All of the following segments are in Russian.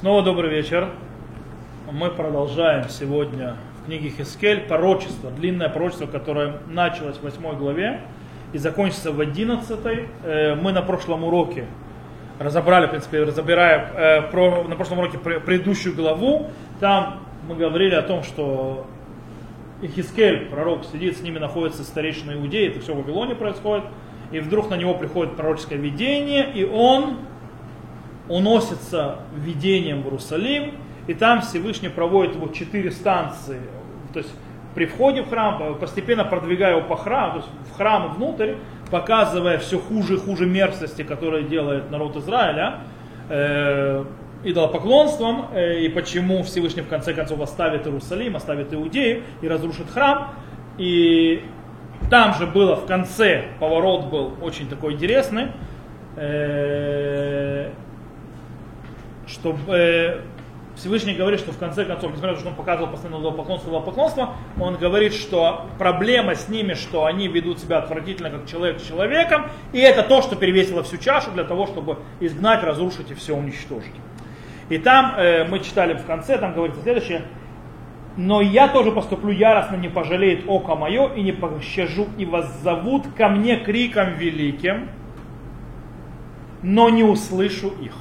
Снова добрый вечер. Мы продолжаем сегодня в книге Хискель пророчество, длинное пророчество, которое началось в 8 главе и закончится в 11. Э, мы на прошлом уроке разобрали, в принципе, разбирая э, на прошлом уроке предыдущую главу. Там мы говорили о том, что Хискель, пророк, сидит с ними, находится старейшина иудеи, это все в Вавилоне происходит. И вдруг на него приходит пророческое видение, и он уносится видением в Иерусалим, и там Всевышний проводит его четыре станции, то есть при входе в храм, постепенно продвигая его по храму, то есть в храм внутрь, показывая все хуже и хуже мерзости, которые делает народ Израиля, э, идолопоклонством, э, и почему Всевышний в конце концов оставит Иерусалим, оставит Иудею и разрушит храм. И там же было в конце, поворот был очень такой интересный, э, что э, Всевышний говорит, что в конце концов, несмотря на то, что он показывал постоянно идолопоклонство, идолопоклонство, он говорит, что проблема с ними, что они ведут себя отвратительно, как человек с человеком, и это то, что перевесило всю чашу для того, чтобы изгнать, разрушить и все уничтожить. И там э, мы читали в конце, там говорится следующее, но я тоже поступлю яростно, не пожалеет око мое, и не пощажу, и вас зовут ко мне криком великим, но не услышу их.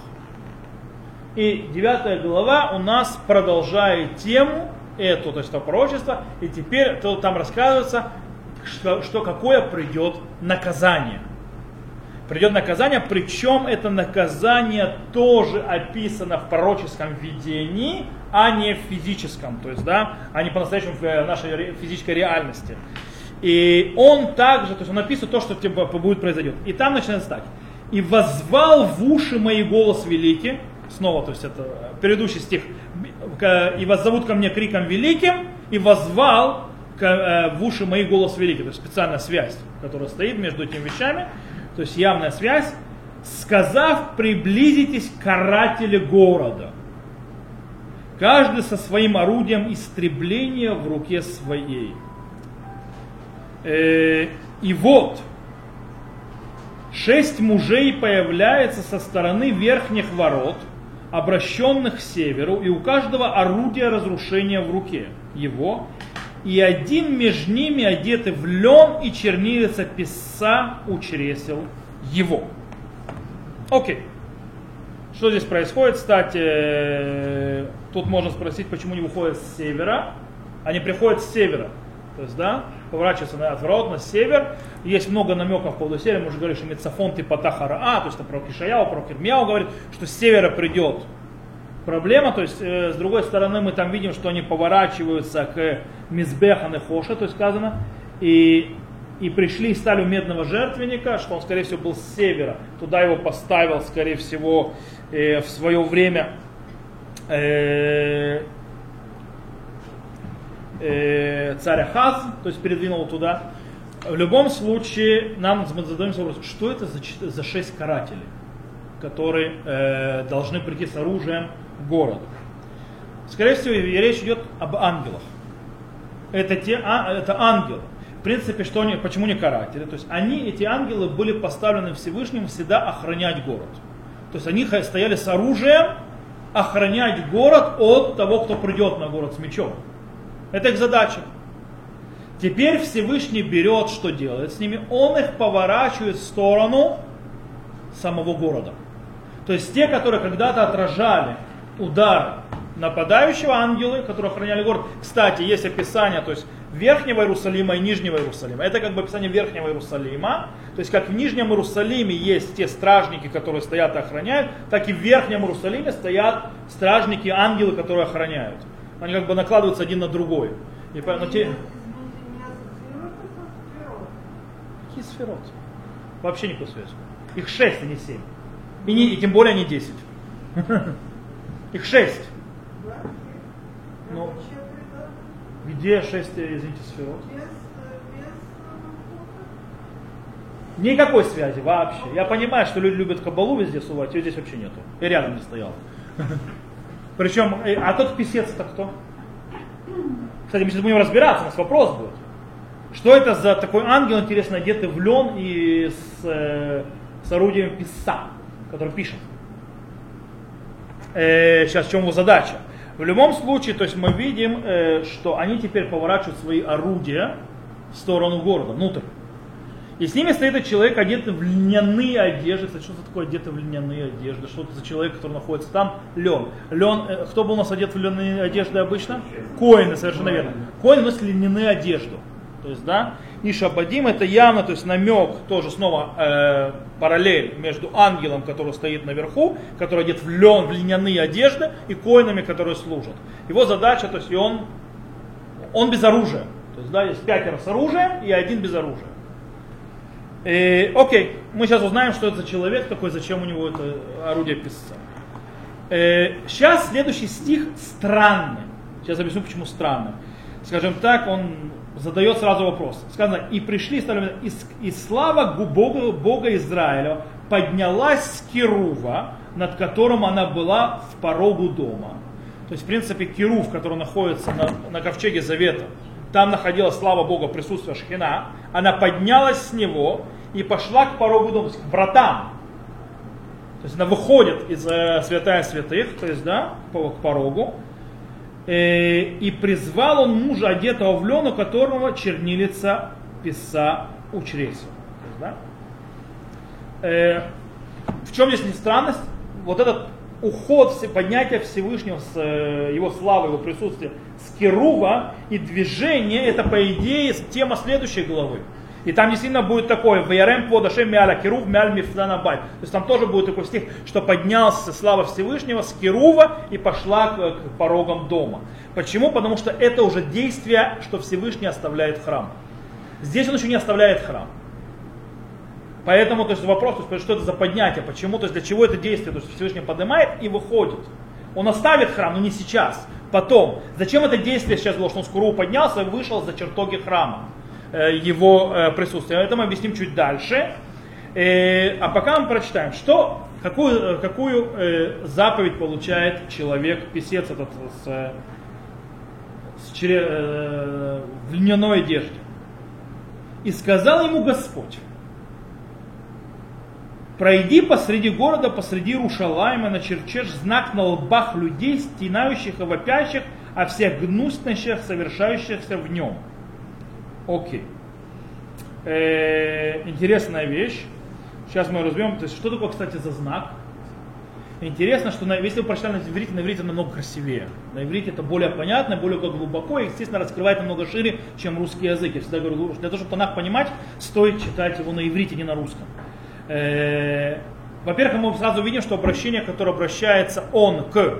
И девятая глава у нас продолжает тему эту, то есть это пророчество, и теперь там рассказывается, что, что какое придет наказание. Придет наказание, причем это наказание тоже описано в пророческом видении, а не в физическом, то есть, да, а не по-настоящему в э, нашей физической реальности. И он также, то есть он описывает то, что типа, будет произойдет. И там начинается так. И возвал в уши мои голос великий, снова, то есть это предыдущий стих, и вас зовут ко мне криком великим, и возвал э, в уши мои голос великий, то есть специальная связь, которая стоит между этими вещами, то есть явная связь, сказав, приблизитесь к карателю города, каждый со своим орудием истребления в руке своей. Э, и вот, шесть мужей появляется со стороны верхних ворот – обращенных к северу, и у каждого орудие разрушения в руке его, и один между ними одетый в лен и чернилица писа у чресел его. Окей. Что здесь происходит? Кстати, тут можно спросить, почему не выходят с севера, они приходят с севера. То есть, да, поворачивается на отворот, на север. Есть много намеков по поводу севера. Мы уже говорили, что Мецафон типа Тахара, то есть это про Кишаяу, про Кирмияу говорит, что с севера придет проблема. То есть, э, с другой стороны, мы там видим, что они поворачиваются к Мизбехан и Хоша, то есть сказано, и, и пришли и стали у медного жертвенника, что он, скорее всего, был с севера. Туда его поставил, скорее всего, э, в свое время э, э, царя Хаз, то есть передвинул туда. В любом случае, нам задаемся вопрос, что это за, за шесть карателей, которые э, должны прийти с оружием в город. Скорее всего, речь идет об ангелах. Это, те, а, это ангелы. В принципе, что они, почему не каратели? То есть они, эти ангелы, были поставлены Всевышним всегда охранять город. То есть они стояли с оружием, охранять город от того, кто придет на город с мечом. Это их задача. Теперь Всевышний берет, что делает с ними? Он их поворачивает в сторону самого города. То есть те, которые когда-то отражали удар нападающего ангелы, которые охраняли город. Кстати, есть описание, то есть Верхнего Иерусалима и Нижнего Иерусалима. Это как бы описание Верхнего Иерусалима. То есть как в Нижнем Иерусалиме есть те стражники, которые стоят и охраняют, так и в Верхнем Иерусалиме стоят стражники, ангелы, которые охраняют. Они как бы накладываются один на другой. И поэтому те... Какие сферот? Вообще никакой связи. Их шесть, а не семь. И, не, и тем более не десять. Их шесть. Ну, где шесть, извините, сферот? Никакой связи вообще. Я понимаю, что люди любят кабалу везде сувать, ее здесь вообще нету. И рядом не стоял. Причем, э, а тот писец это кто? Кстати, мы сейчас будем разбираться, у нас вопрос будет. Что это за такой ангел, интересно, одетый в лен и с, э, с орудием писа, который пишет? Э, сейчас в чем его задача? В любом случае, то есть мы видим, э, что они теперь поворачивают свои орудия в сторону города, внутрь. И с ними стоит человек, одетый в льняные одежды. Кстати, что такое одетый в льняные одежды? Что это за человек, который находится там? Лен. Лен, э, кто был у нас одет в льняные одежды обычно? Коины, совершенно верно. Коины носят льняные одежду. То есть, да, и Шабадим это явно, то есть намек, тоже снова э, параллель между ангелом, который стоит наверху, который одет в лен, в льняные одежды, и коинами, которые служат. Его задача, то есть и он, он без оружия. То есть, да, есть пятеро с оружием и один без оружия. Э, окей, мы сейчас узнаем, что это за человек такой, зачем у него это орудие писца. Э, сейчас следующий стих странный. Сейчас объясню, почему странный. Скажем так, он задает сразу вопрос. Сказано, и пришли, и, и слава Бога, Бога Израиля поднялась с Кирува, над которым она была в порогу дома. То есть, в принципе, Кирув, который находится на, на ковчеге Завета, там находилась слава Бога, присутствие Шхина, она поднялась с него и пошла к порогу дома, к вратам. То есть она выходит из э, святая святых, то есть, да, по, к порогу, э, и призвал он мужа, одетого в лен, у которого чернилица писа у чресел. Да? Э, в чем здесь не странность? Вот этот уход, поднятие Всевышнего с э, его славы, его присутствия с Керува и движение, это по идее тема следующей главы. И там действительно будет такое, Ваярем подашем мяля керув мяль мифланабай. То есть там тоже будет такой стих, что поднялся слава Всевышнего с Керува и пошла к порогам дома. Почему? Потому что это уже действие, что Всевышний оставляет храм. Здесь он еще не оставляет храм. Поэтому то есть вопрос, то есть, что это за поднятие, почему, то есть для чего это действие, то есть Всевышний поднимает и выходит. Он оставит храм, но не сейчас, потом. Зачем это действие сейчас было, что он с Куру поднялся и вышел за чертоги храма, э, его э, присутствие. Это мы объясним чуть дальше. Э, а пока мы прочитаем, что, какую, какую заповедь получает человек, писец этот с, с чере, в льняной одежде. И сказал ему Господь, Пройди посреди города, посреди Рушалайма, начерчешь знак на лбах людей, стенающих и вопящих, о всех гнусностях, совершающихся в нем. Окей. Э, интересная вещь. Сейчас мы разберем, то есть, что такое, кстати, за знак. Интересно, что на, если вы прочитали на иврите, на иврите намного красивее. На иврите это более понятно, более глубоко и, естественно, раскрывает намного шире, чем русский язык. Я всегда говорю, для того, чтобы Танах понимать, стоит читать его на иврите, не на русском. Э, во-первых, мы сразу видим, что обращение, которое обращается он к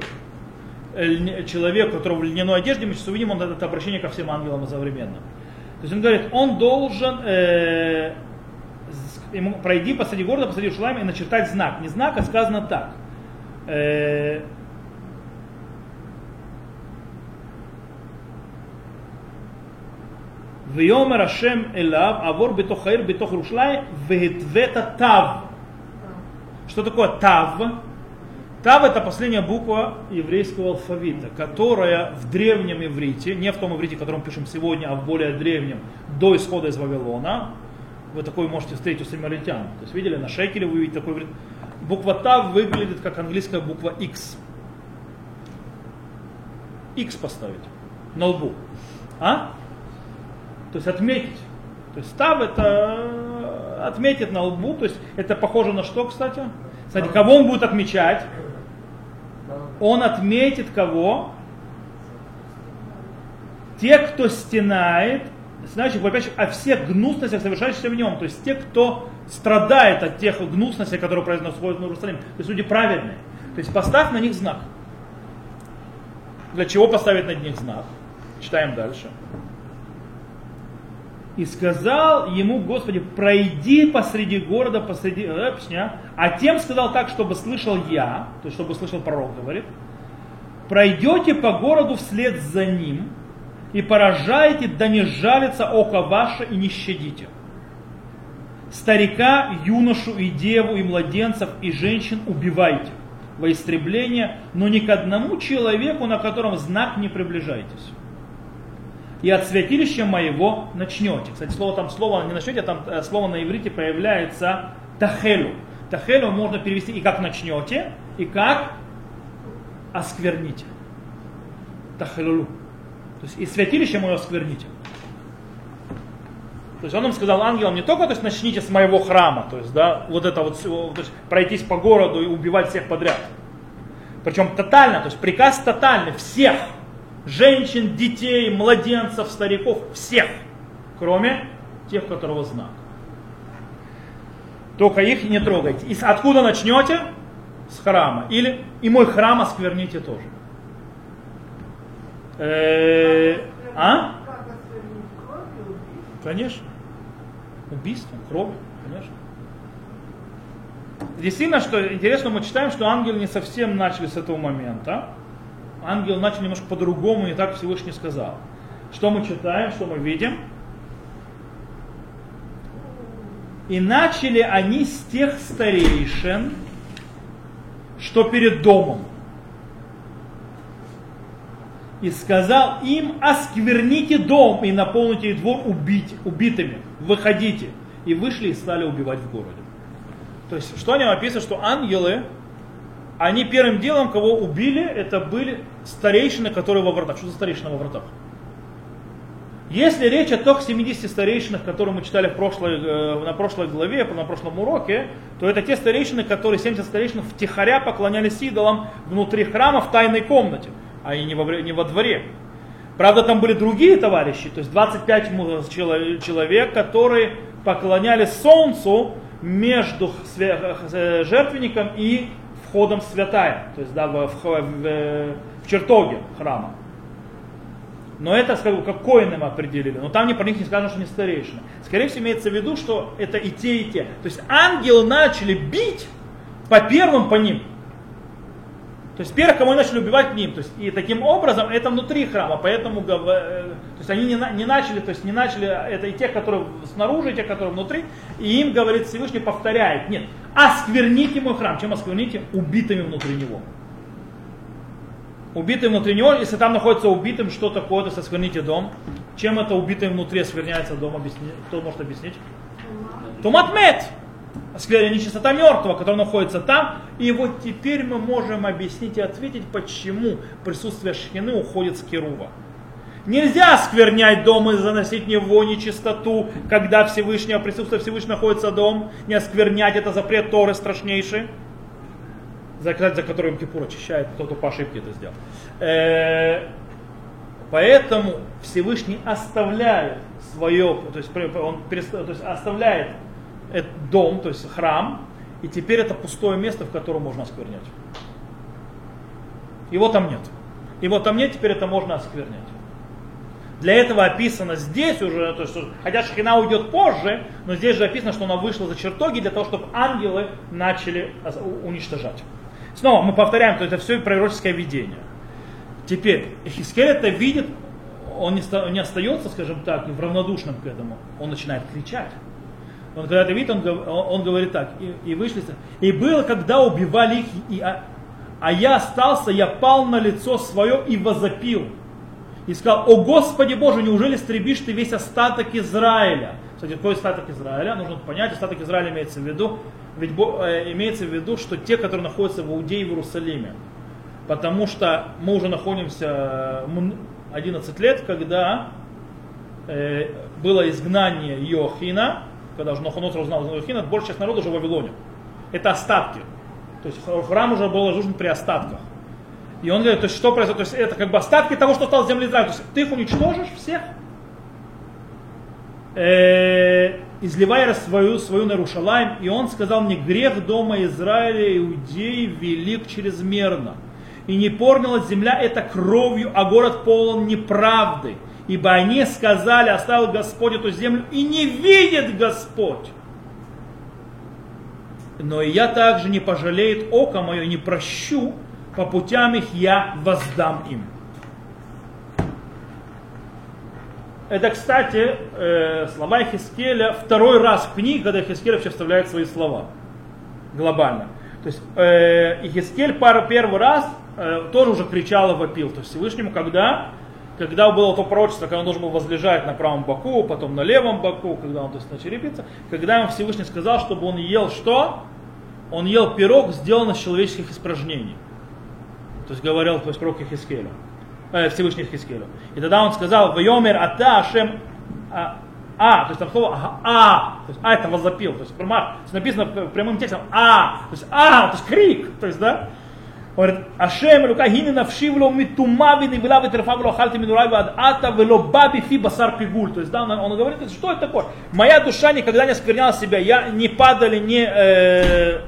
человеку, которого в льняной одежде, мы сейчас увидим, он это обращение ко всем ангелам одновременно. То есть он говорит, он должен э, ему пройди посреди города, посреди Шулайма и начертать знак. Не знак, а сказано так. Э, ויאמר השם אליו, עבור בתוך העיר, בתוך ירושלים, והתווית тав. Что такое тав? Тав это последняя буква еврейского алфавита, которая в древнем иврите, не в том иврите, котором пишем сегодня, а в более древнем, до исхода из Вавилона, вы такой можете встретить у самаритян. То есть видели, на шекеле вы видите такой иврит. Буква Тав выглядит как английская буква X. X поставить на лбу. А? То есть отметить. То есть став это отметить на лбу, то есть это похоже на что, кстати? Кстати, кого он будет отмечать? Он отметит кого? Те, кто стенает, значит, вопящих о всех гнусностях, совершающихся в нем. То есть те, кто страдает от тех гнусностей, которые происходят в Иерусалиме. То есть люди праведные. То есть поставь на них знак. Для чего поставить на них знак? Читаем дальше и сказал ему, Господи, пройди посреди города, посреди, э, а тем сказал так, чтобы слышал я, то есть чтобы слышал пророк, говорит, пройдете по городу вслед за ним и поражаете, да не жалится око ваше и не щадите. Старика, юношу и деву, и младенцев, и женщин убивайте во истребление, но ни к одному человеку, на котором знак не приближайтесь и от святилища моего начнете. Кстати, слово там слово не начнете, там э, слово на иврите появляется тахелю. Тахелю можно перевести и как начнете, и как оскверните. Тахалюлю. То есть и святилище мое оскверните. То есть он им сказал ангелам не только, то есть начните с моего храма, то есть, да, вот это вот, то есть пройтись по городу и убивать всех подряд. Причем тотально, то есть приказ тотальный, всех, женщин, детей, младенцев, стариков, всех, кроме тех, у которого знак. Только их не трогайте. И откуда начнете? С храма. Или и мой храм оскверните тоже. Э, а? Конечно. Убийством, кровью, конечно. Действительно, что интересно, мы читаем, что ангелы не совсем начали с этого момента. Ангел начал немножко по-другому, не так Всевышний сказал. Что мы читаем, что мы видим? И начали они с тех старейшин, что перед домом. И сказал им, оскверните дом и наполните двор убить, убитыми. Выходите. И вышли и стали убивать в городе. То есть, что они описывают, что ангелы, они первым делом, кого убили, это были старейшины, которые во вратах. Что за старейшины во вратах? Если речь о тех 70 старейшинах, которые мы читали в прошлой, э, на прошлой главе, на прошлом уроке, то это те старейшины, которые 70 старейшин втихаря поклонялись идолам внутри храма в тайной комнате, а не во, не во дворе. Правда, там были другие товарищи, то есть 25 человек, которые поклонялись солнцу между э, жертвенником и входом в святая, то есть да, в, в, в, в чертоге храма. Но это, скажу, как коинам определили. Но там не про них не сказано, что они старейшины. Скорее всего, имеется в виду, что это и те, и те. То есть ангелы начали бить по первым по ним. То есть первых, они начали убивать ним. То есть, и таким образом это внутри храма. Поэтому э, то есть они не, не начали, то есть не начали, это и те, которые снаружи, и те, которые внутри. И им, говорит Всевышний, повторяет, нет, оскверните мой храм. Чем оскверните? Убитыми внутри него убитый внутри него, если там находится убитым, что такое, то соскверните дом. Чем это убитый внутри оскверняется дом, объясни, кто может объяснить? Туматмет. Нечистота мертвого, который находится там. И вот теперь мы можем объяснить и ответить, почему присутствие шхины уходит с Керува. Нельзя осквернять дом и заносить в него нечистоту, когда Всевышнего присутствие Всевышнего находится дом. Не осквернять, это запрет Торы страшнейший за, за которым Кипур очищает, кто-то по ошибке это сделал. Э, поэтому Всевышний оставляет свое, то есть он то есть оставляет этот дом, то есть храм, и теперь это пустое место, в котором можно осквернять. Его там нет. Его там нет, теперь это можно осквернять. Для этого описано здесь уже, то есть, хотя Шхина уйдет позже, но здесь же описано, что она вышла за чертоги для того, чтобы ангелы начали уничтожать. Снова мы повторяем, что это все пророческое видение. Теперь, Хискель это видит, он не остается, скажем так, в равнодушном к этому. Он начинает кричать. Он когда это видит, он, он говорит так, и, и вышли, и было, когда убивали их, и, а, а я остался, я пал на лицо свое и возопил. И сказал, о Господи Боже, неужели стребишь ты весь остаток Израиля? Кстати, какой остаток Израиля? Нужно понять, остаток Израиля имеется в виду ведь э, имеется в виду, что те, которые находятся в Иудее в Иерусалиме, потому что мы уже находимся 11 лет, когда э, было изгнание Йохина, когда уже Нахоносор узнал Йохина, большая часть народа уже в Вавилоне. Это остатки. То есть храм уже был разрушен при остатках. И он говорит, то есть что произойдет? То есть это как бы остатки того, что стало земли Израиля. То есть ты их уничтожишь всех, э, изливая свою, свою Нарушалаем, и он сказал мне, грех дома Израиля, иудеи, велик чрезмерно. И не порнила земля это кровью, а город полон неправды. Ибо они сказали, оставил Господь эту землю, и не видит Господь. Но и я также не пожалеет око мое, не прощу, по путям их я воздам им. Это, кстати, э, слова Хискеля второй раз в книге, когда Хискель вообще вставляет свои слова глобально. То есть э, Хискель пар, первый раз э, тоже уже кричал и вопил. То есть Всевышнему, когда, когда было то пророчество, когда он должен был возлежать на правом боку, потом на левом боку, когда он то есть, на черепице, когда ему Всевышний сказал, чтобы он ел что? Он ел пирог, сделанный из человеческих испражнений. то есть говорил то есть, пророк Хискелю, э, Всевышний Хискелю. И тогда он сказал, «Вайомер ата Ашем а, а, то есть там слово а, а, то есть а это возопил, то есть, то есть написано прямым текстом а, то есть а, то есть крик, то есть да. Говорит, Ашем Элука хини навшив ло митума винивила витерфа вло хальти минурай вад ата вело баби фи басар пигуль. То есть да, он, говорит, что это такое? Моя душа никогда не оскверняла себя, я не падали, не, э,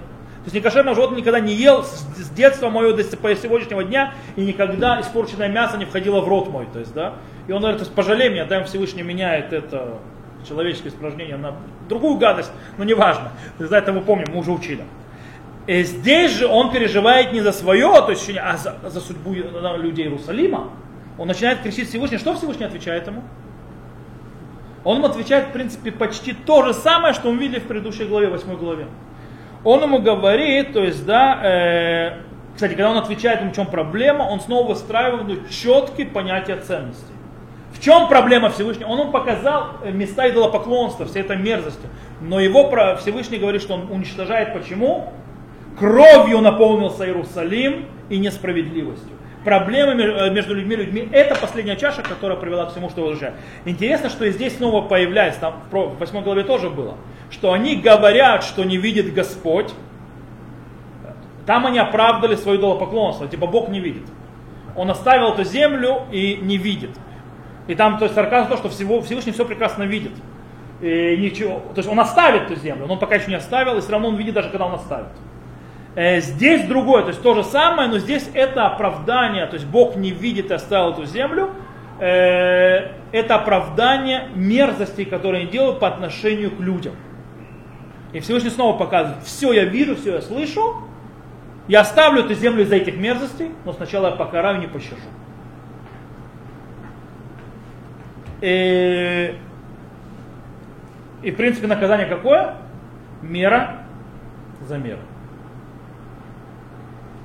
то есть некошерное животное никогда не ел с, детства моего до сегодняшнего дня, и никогда испорченное мясо не входило в рот мой. То есть, да? И он говорит, то есть, пожалей меня, дай Всевышний меняет это человеческое испражнение на другую гадость, но неважно. То есть, это мы помним, мы уже учили. И здесь же он переживает не за свое, то есть, а за, за судьбу людей Иерусалима. Он начинает кричить Всевышний. Что Всевышний отвечает ему? Он ему отвечает, в принципе, почти то же самое, что мы видели в предыдущей главе, 8 главе. Он ему говорит, то есть, да, э, кстати, когда он отвечает в чем проблема, он снова выстраивает четкие понятия ценности. В чем проблема Всевышнего? Он ему показал э, места идолопоклонства, все это мерзости. Но его Всевышний говорит, что он уничтожает почему? Кровью наполнился Иерусалим и несправедливостью. Проблемы э, между людьми и людьми – это последняя чаша, которая привела к всему, что уже. Интересно, что и здесь снова появляется, там в 8 главе тоже было, что они говорят, что не видит Господь, там они оправдали свое идолопоклонство, типа Бог не видит. Он оставил эту землю и не видит. И там, то есть, сарказм то, что всего, Всевышний все прекрасно видит. И ничего, то есть он оставит эту землю, но он пока еще не оставил, и все равно он видит даже, когда он оставит. Э, здесь другое, то есть то же самое, но здесь это оправдание, то есть Бог не видит и оставил эту землю, э, это оправдание мерзостей, которые они делают по отношению к людям. И Всевышний снова показывает, все я вижу, все я слышу, я оставлю эту землю из-за этих мерзостей, но сначала я покараю, не пощажу. И, и в принципе наказание какое? Мера за меру.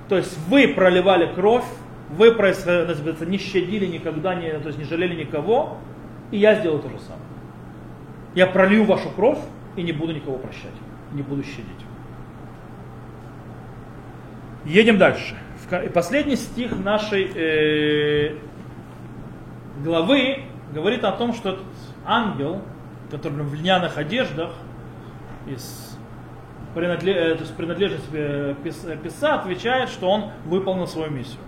То есть вы проливали кровь, вы не щадили никогда, не, то есть не жалели никого, и я сделаю то же самое. Я пролью вашу кровь и не буду никого прощать, не буду щадить. Едем дальше. Последний стих нашей э, главы говорит о том, что этот ангел, который в льняных одеждах, из принадлеж... Э, то есть принадлежность э, писа, отвечает, что он выполнил свою миссию.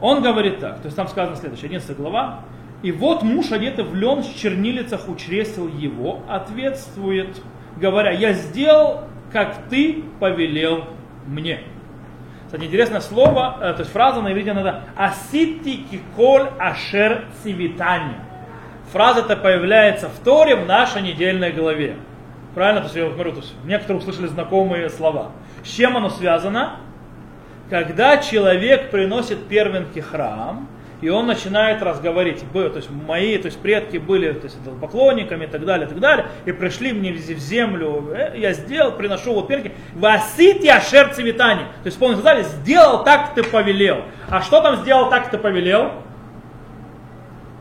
Он говорит так, то есть там сказано следующее, 11 глава. И вот муж, одетый в лен, с чернилицах у чресел его, ответствует, говоря, я сделал, как ты повелел мне. Кстати, интересное слово, э, то есть фраза на иврите надо «Асити киколь ашер цивитани». Фраза эта появляется в Торе в нашей недельной главе. Правильно? То есть я говорю, то есть некоторые услышали знакомые слова. С чем оно связано? Когда человек приносит первенки храм, и он начинает разговаривать, то есть мои то есть предки были то есть, поклонниками и так далее, и так далее, и пришли мне в землю, э, я сделал, приношу вот перки, васити ашер цветани, то есть помните, сказали, сделал так, ты повелел. А что там сделал так, ты повелел?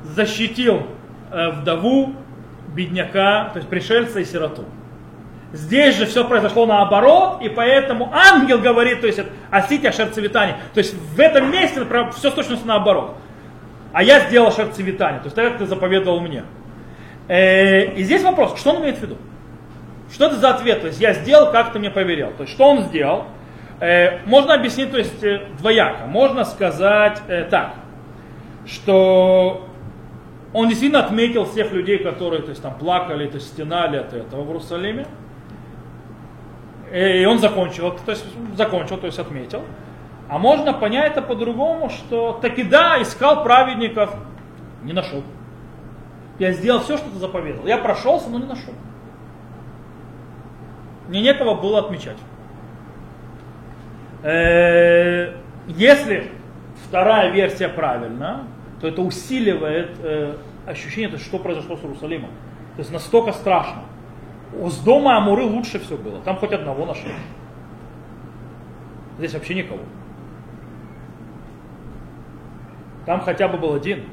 Защитил э, вдову, бедняка, то есть пришельца и сироту. Здесь же все произошло наоборот, и поэтому ангел говорит, то есть асити ашер цветани. То есть в этом месте все с точностью наоборот а я сделал цветания, то есть так, ты заповедовал мне. Э, и здесь вопрос, что он имеет в виду? Что это за ответ? То есть я сделал, как ты мне поверил. То есть что он сделал? Э, можно объяснить, то есть э, двояко. Можно сказать так, что он действительно отметил всех людей, которые то есть, там, плакали, то есть, стенали от этого в Иерусалиме. И он закончил, то есть закончил, то есть отметил. А можно понять это по-другому, что таки да, искал праведников, не нашел. Я сделал все, что ты заповедал. Я прошелся, но не нашел. Мне некого было отмечать. Э, если вторая версия правильна, то это усиливает э, ощущение, что произошло с Иерусалимом. То есть настолько страшно. С дома Амуры лучше все было. Там хоть одного нашел. Здесь вообще никого. Там хотя бы был один.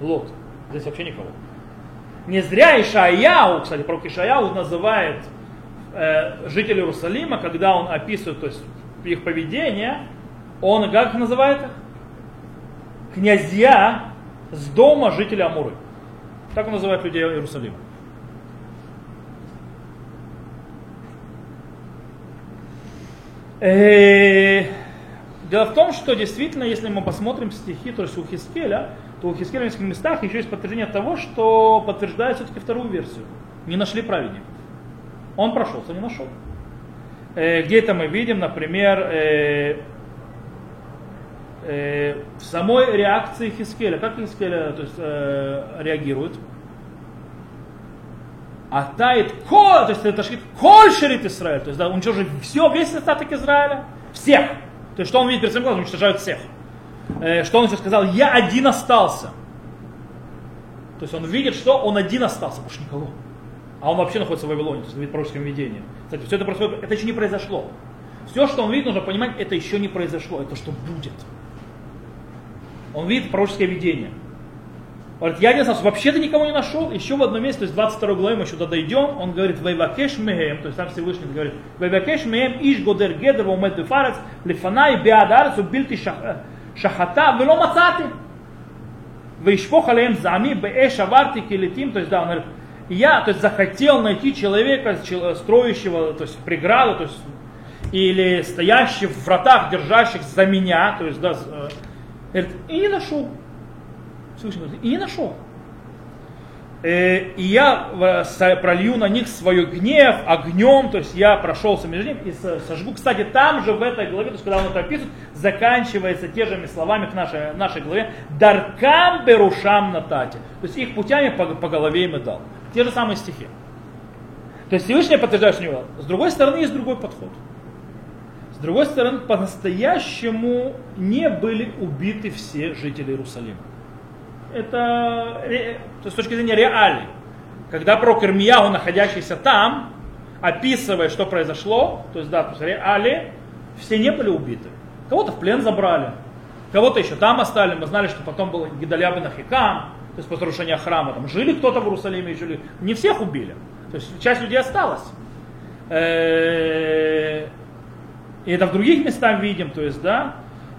Лот. Здесь вообще никого. Не зря Ишаяу, кстати, пророк Ишаяу называет э, жителей Иерусалима, когда он описывает, то есть их поведение, он как называет их? Князья с дома жителей Амуры. Так он называет людей Иерусалима. Дело в том, что действительно, если мы посмотрим стихи, то есть у Хискеля, то у Хискеля в нескольких местах еще есть подтверждение того, что подтверждает все-таки вторую версию. Не нашли праведника. Он прошелся, не нашел. Э, где это мы видим, например, э, в самой реакции Хискеля. Как Хискеля то есть, реагирует? А тает кол, то есть это шхит коль шерит Израиль, то есть да, уничтожить все, весь остаток Израиля, всех. То есть что он видит перед своим глазом, уничтожают всех. Э, что он еще сказал, я один остался. То есть он видит, что он один остался, больше никого. А он вообще находится в Вавилоне, то есть видит пророческом видении. Кстати, все это происходит, это еще не произошло. Все, что он видит, нужно понимать, это еще не произошло, это что будет. Он видит пророческое видение. Говорит, я не знаю, вообще-то никого не нашел. Еще в одном месте, то есть 22 главе мы сюда дойдем, он говорит, вейвакеш мехем, то есть там Всевышний говорит, вейвакеш мехем иш годер гедер вомет бефарец, лифанай беадарец убильти шахата, вело мацати. Вейшпох алеем зами, беэш аварти килетим, то есть да, он говорит, я, то есть захотел найти человека, строящего, то есть преграду, то есть или стоящих в вратах, держащих за меня, то есть да, э, говорит, и не нашел. Всевышний говорит, и не нашел. Э, и я пролью на них свой гнев огнем, то есть я прошелся между ними и сожгу. Кстати, там же в этой главе, то есть когда он это описывает, заканчивается те же словами к нашей, нашей главе, даркам берушам натати. То есть их путями по, по голове им и дал. Те же самые стихи. То есть Всевышний подтверждает, что него. С другой стороны, есть другой подход. С другой стороны, по-настоящему не были убиты все жители Иерусалима это с точки зрения реалий. Когда пророк Ирмияу, находящийся там, описывает, что произошло, то есть, да, то есть реалии, все не были убиты. Кого-то в плен забрали, кого-то еще там оставили. Мы знали, что потом был Гидаляб и Нахикам, то есть после разрушения храма. Там жили кто-то в Иерусалиме, жили. Не всех убили. То есть часть людей осталась. Э, и это в других местах видим, то есть, да,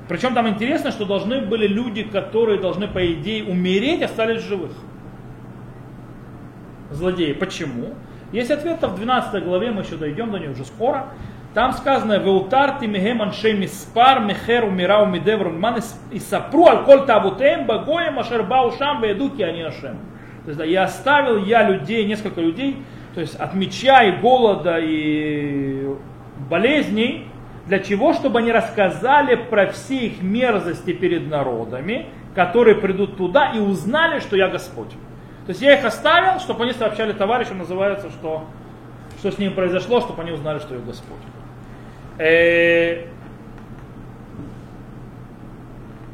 причем там интересно, что должны были люди, которые должны, по идее, умереть, остались живых. Злодеи. Почему? Есть ответ в 12 главе, мы еще дойдем до нее уже скоро. Там сказано, «Веутар ти мехем аншей миспар мехер умирау мидевр ман и сапру аль коль табутем багоем ашер бау веедуки они нашем». То есть, да, я оставил я людей, несколько людей, то есть от меча и голода и болезней, для чего? Чтобы они рассказали про все их мерзости перед народами, которые придут туда и узнали, что я Господь. То есть я их оставил, чтобы они сообщали товарищам, называется, что, что с ними произошло, чтобы они узнали, что я Господь. Э,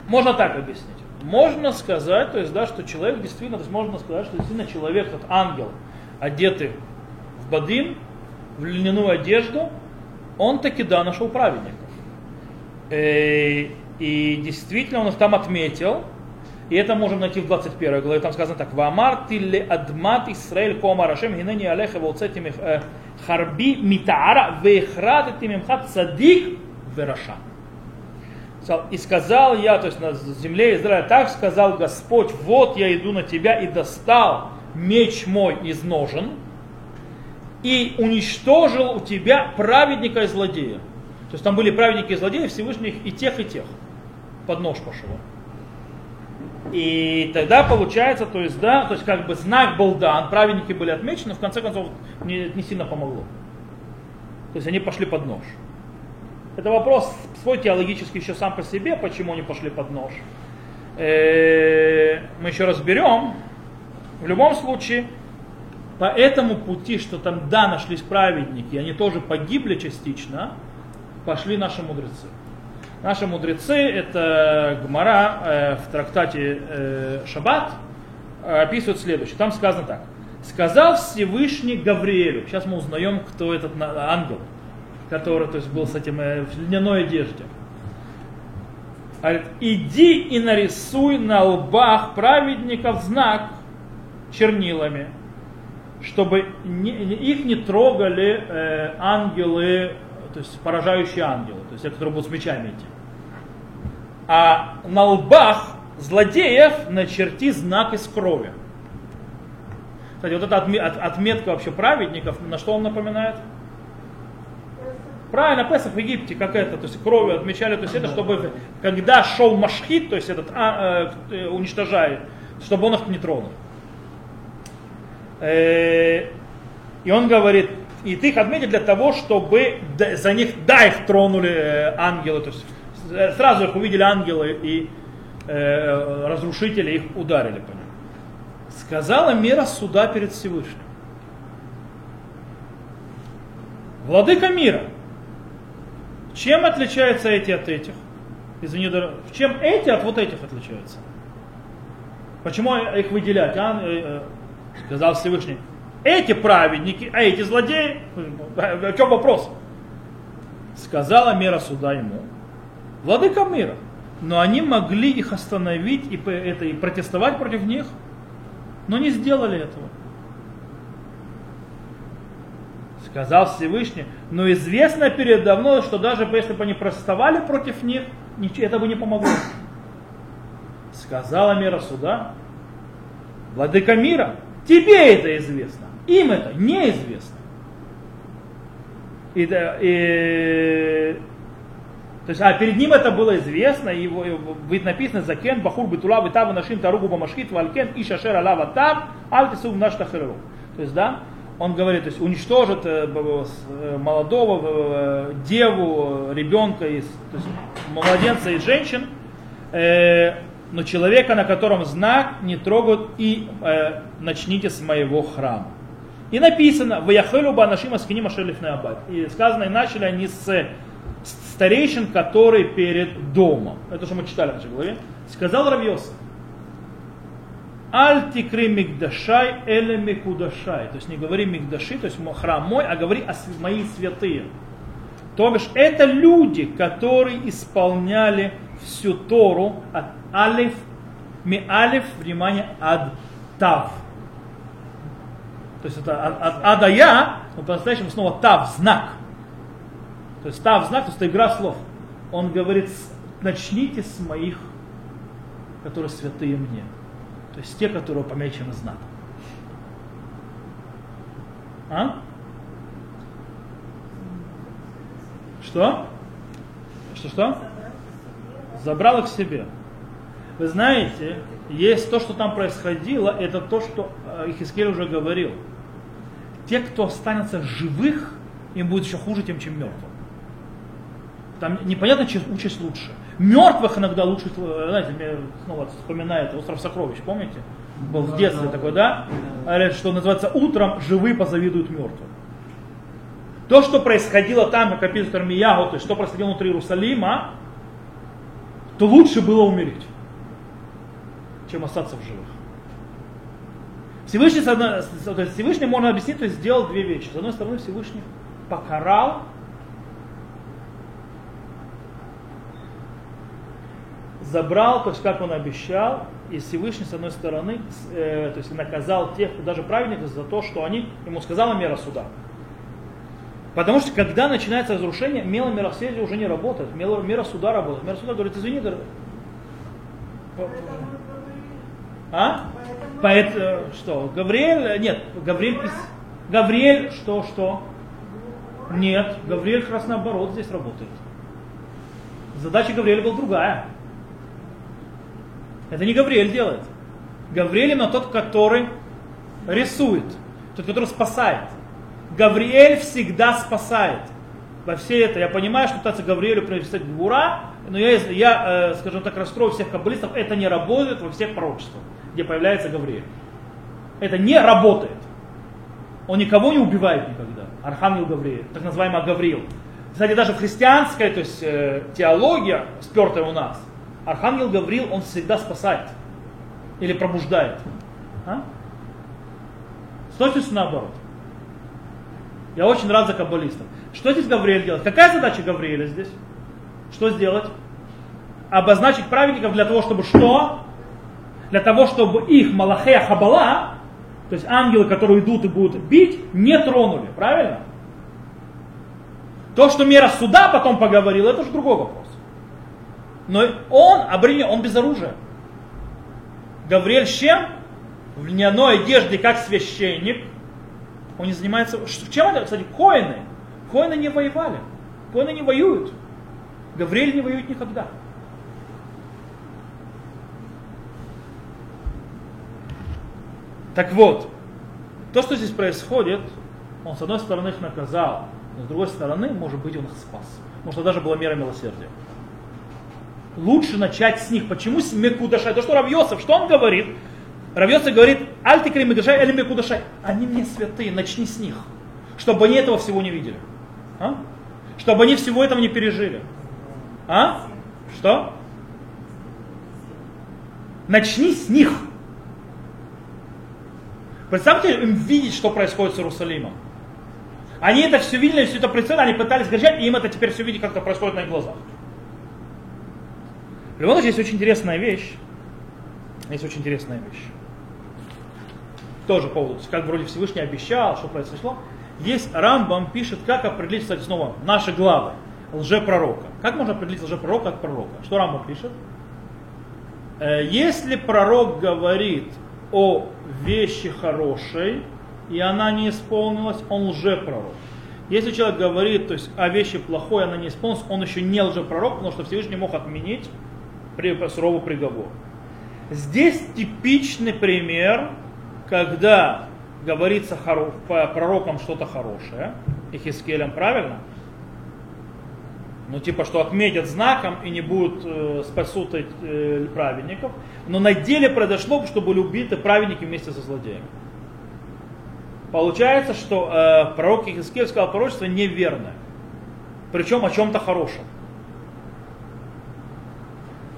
можно так объяснить. Можно сказать, то есть, да, что человек действительно, то есть можно сказать, что действительно человек, тот ангел, одетый в бадин, в льняную одежду, он таки да нашел праведников. Э, и действительно он их там отметил, и это можем найти в 21 главе, там сказано так, «Вамар тилле адмат Исраэль кома рашем гинени алеха волцетим э, харби митаара вехрадетим имхат цадик вераша». И сказал я, то есть на земле Израиля, так сказал Господь, вот я иду на тебя и достал меч мой из ножен, и уничтожил у тебя праведника и злодея. То есть там были праведники и злодеи, Всевышних и тех, и тех. Под нож пошел. И тогда получается, то есть, да, то есть как бы знак был дан, праведники были отмечены, но в конце концов не, не сильно помогло. То есть они пошли под нож. Это вопрос свой теологический еще сам по себе, почему они пошли под нож. Э, мы еще разберем. В любом случае, по этому пути, что там да, нашлись праведники, они тоже погибли частично, пошли наши мудрецы. Наши мудрецы, это Гмара э, в трактате э, Шаббат, э, описывают следующее. Там сказано так. Сказал Всевышний Гавриэлю, сейчас мы узнаем, кто этот ангел, который то есть, был с этим э, в льняной одежде. Говорит, иди и нарисуй на лбах праведников знак чернилами, чтобы не, их не трогали э, ангелы то есть поражающие ангелы, то есть те, которые будут с мечами идти. А на лбах злодеев начерти знак из крови. Кстати, вот эта отметка вообще праведников, на что он напоминает? Правильно, Песах в Египте, как это, то есть кровью отмечали, то есть это, чтобы, когда шел Машхит, то есть этот а, э, уничтожает, чтобы он их не тронул. Э, и он говорит, и ты их отметил для того, чтобы за них, да, их тронули э, ангелы, то есть э, сразу их увидели ангелы и разрушители их ударили по ним. Сказала мера суда перед Всевышним. Владыка мира – чем отличаются эти от этих? Извини, чем эти от вот этих отличаются? Почему их выделять? А? Сказал Всевышний. Эти праведники, а эти злодеи. О чем вопрос? Сказала мера суда ему. Владыка мира. Но они могли их остановить и, это, и протестовать против них, но не сделали этого. Сказал Всевышний, но известно передо мной, что даже если бы они протестовали против них, это бы не помогло. Сказала мира суда, владыка мира, тебе это известно, им это неизвестно. И, и, то есть, а перед ним это было известно, и его, будет написано Закен, Бахур, Битула, Витава, Нашин, Таругу, Бамашхит, Валькен, Ишашер, Алава, Там, Альтисув, Наш Тахиру. То есть, да, он говорит, то есть уничтожит э, э, молодого, э, деву, ребенка, из, то есть младенца и женщин, но человека, на котором знак, не трогают и начните с моего храма. И написано, «Ваяхелю банашима скиним ашелифны абад». И сказано, и начали они с старейшин, которые перед домом. Это что мы читали в нашей главе. Сказал Равьоса, Аль тикри мигдашай эле микудашай. То есть не говори мигдаши, то есть храм мой, а говори о мои святые. То бишь это люди, которые исполняли всю Тору от алиф, ми алиф, внимание, ад тав. То есть это от, от ада я, но по-настоящему снова тав, знак. То есть тав, знак, то есть это игра слов. Он говорит, начните с моих, которые святые мне. То есть те, которые помечены знаком. А? Что? Что-что? Забрал их себе. Вы знаете, есть то, что там происходило, это то, что э, Ихискель уже говорил. Те, кто останется живых, им будет еще хуже, тем, чем мертвым. Там непонятно, чем участь лучше. Мертвых иногда лучше, знаете, мне снова вспоминает остров сокровищ, помните? Был в детстве такой, да? Говорят, что называется утром живые позавидуют мертвым. То, что происходило там, как описывает Армиягу, то есть что происходило внутри Иерусалима, то лучше было умереть, чем остаться в живых. Всевышний, то есть Всевышний можно объяснить, то есть сделал две вещи. С одной стороны, Всевышний покарал забрал, то есть как он обещал, и Всевышний, с одной стороны, э, то есть наказал тех, даже праведников, за то, что они, ему сказала мера суда. Потому что когда начинается разрушение, мера миросветия уже не работает, мера, суда работает. Мера суда говорит, извини. А? Поэтому, что, Гавриэль, нет, Гавриэль, Гавриэль, что, что? Нет, Гавриэль как раз наоборот здесь работает. Задача Гавриэля была другая. Это не Гавриэль делает. Гавриэль именно тот, который рисует, тот, который спасает. Гавриэль всегда спасает. Во все это я понимаю, что пытаться Гавриэлю принести Гура, но я, я, э, скажем так, расстрою всех каббалистов, это не работает во всех пророчествах, где появляется Гавриэль. Это не работает. Он никого не убивает никогда. Архангел Гавриэль, так называемый Гавриил. Кстати, даже в христианской то есть, э, теология, спертая у нас, Архангел Гаврил, он всегда спасает или пробуждает. А? С точностью наоборот. Я очень рад за каббалистов. Что здесь Гавриэль делает? Какая задача Гавриэля здесь? Что сделать? Обозначить праведников для того, чтобы что? Для того, чтобы их Малахея Хабала, то есть ангелы, которые идут и будут бить, не тронули. Правильно? То, что мера суда потом поговорил, это уже другой вопрос. Но он обременен, он без оружия. Гавриэль с чем? В льняной одежде, как священник. Он не занимается... Чем это? Кстати, коины. Коины не воевали. Коины не воюют. Гавриэль не воюет никогда. Так вот, то, что здесь происходит, он с одной стороны их наказал, но с другой стороны, может быть, он их спас. Может, это даже была мера милосердия. Лучше начать с них. Почему с Мекудашай? То, что Равьосов, что он говорит? Равьосов говорит, Альтикри Мекудашай или Мекудашай. Они мне святые, начни с них. Чтобы они этого всего не видели. А? Чтобы они всего этого не пережили. А? Что? Начни с них. Представьте им видеть, что происходит с Иерусалимом. Они это все видели, все это представили, они пытались кричать, и им это теперь все видеть, как это происходит на их глазах. В любом случае, есть очень интересная вещь. Есть очень интересная вещь. Тоже повод, как вроде Всевышний обещал, что произошло. Есть Рамбам пишет, как определить, кстати, снова наши главы лжепророка. Как можно определить лжепророка от пророка? Что Рамбам пишет? Э, если пророк говорит о вещи хорошей, и она не исполнилась, он лжепророк. Если человек говорит то есть, о вещи плохой, она не исполнилась, он еще не лжепророк, потому что Всевышний мог отменить суровый приговор. Здесь типичный пример, когда говорится пророкам что-то хорошее, Ихискелем правильно, ну типа, что отметят знаком и не будут э, спасут э, праведников, но на деле произошло, что были убиты праведники вместе со злодеями. Получается, что э, пророк Ихискель сказал пророчество неверное, причем о чем-то хорошем.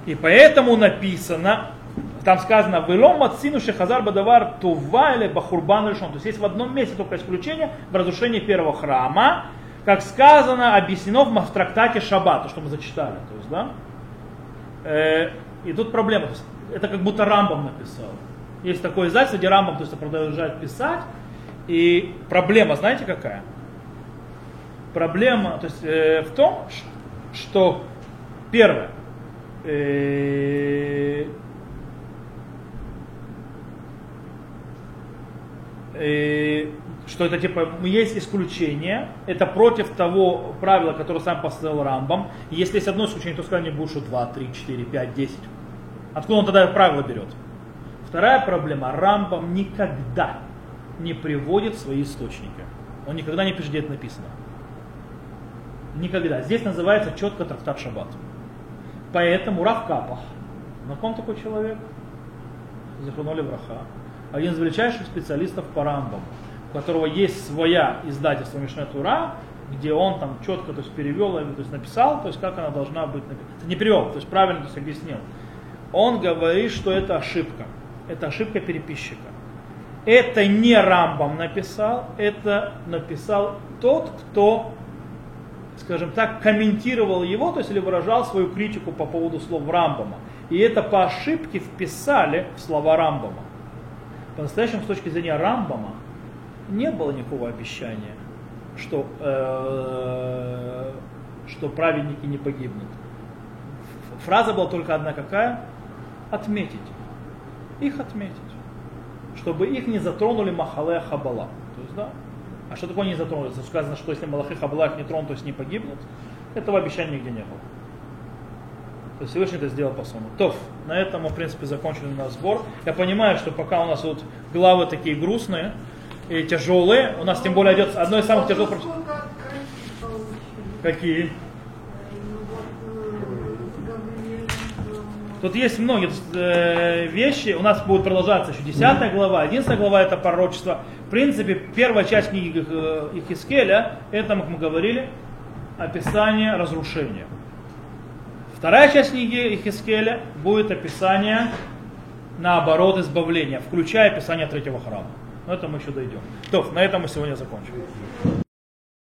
И поэтому написано, там сказано, «Велом мацину шехазар бадавар тува или бахурбан решен». То есть есть в одном месте только исключение в разрушении первого храма, как сказано, объяснено в трактате Шаббат, то, что мы зачитали. То есть, да? Э, и тут проблема. Это как будто Рамбом написал. Есть такое издательство, где Рамбом то есть, продолжает писать. И проблема, знаете какая? Проблема то есть, э, в том, что первое, э, э, что это типа есть исключение, это против того правила, которое сам поставил Рамбам. если есть одно исключение, то сказать не будет, что 2, 3, 4, 5, 10. Откуда он тогда правило берет? Вторая проблема. Рамбам никогда не приводит свои источники. Он никогда не пишет, где это написано. Никогда. Здесь называется четко трактат Шаббат. Поэтому Рав Капах, знаком такой человек, Заханули Враха, один из величайших специалистов по Рамбаму, у которого есть своя издательство Мишна Тура, где он там четко то есть, перевел, то есть написал, то есть как она должна быть написана. Не перевел, то есть правильно то есть, объяснил. Он говорит, что это ошибка. Это ошибка переписчика. Это не Рамбам написал, это написал тот, кто, скажем так, комментировал его, то есть или выражал свою критику по поводу слов Рамбама. И это по ошибке вписали в слова Рамбама. По-настоящему, с точки зрения Рамбама, не было никакого обещания, что, э, что праведники не погибнут. Фраза была только одна какая? Отметить. Их отметить. Чтобы их не затронули махале хабала. То есть, да, а что такое не затронули? Сказано, что если Малахи Хабала их не тронут, то есть не погибнут. Этого обещания нигде не было. То есть Всевышний это сделал по-своему. То, на этом мы, в принципе, закончили наш сбор. Я понимаю, что пока у нас вот главы такие грустные, и тяжелые. У нас тем более идет одно из самых тяжелых. Какие? Тут есть многие э, вещи. У нас будет продолжаться еще 10 глава. 11 глава это пророчество. В принципе, первая часть книги э, Ихискеля, это, как мы говорили, описание разрушения. Вторая часть книги Ихискеля будет описание, наоборот, избавления, включая описание третьего храма. Но это мы еще дойдем. То, на этом мы сегодня закончим.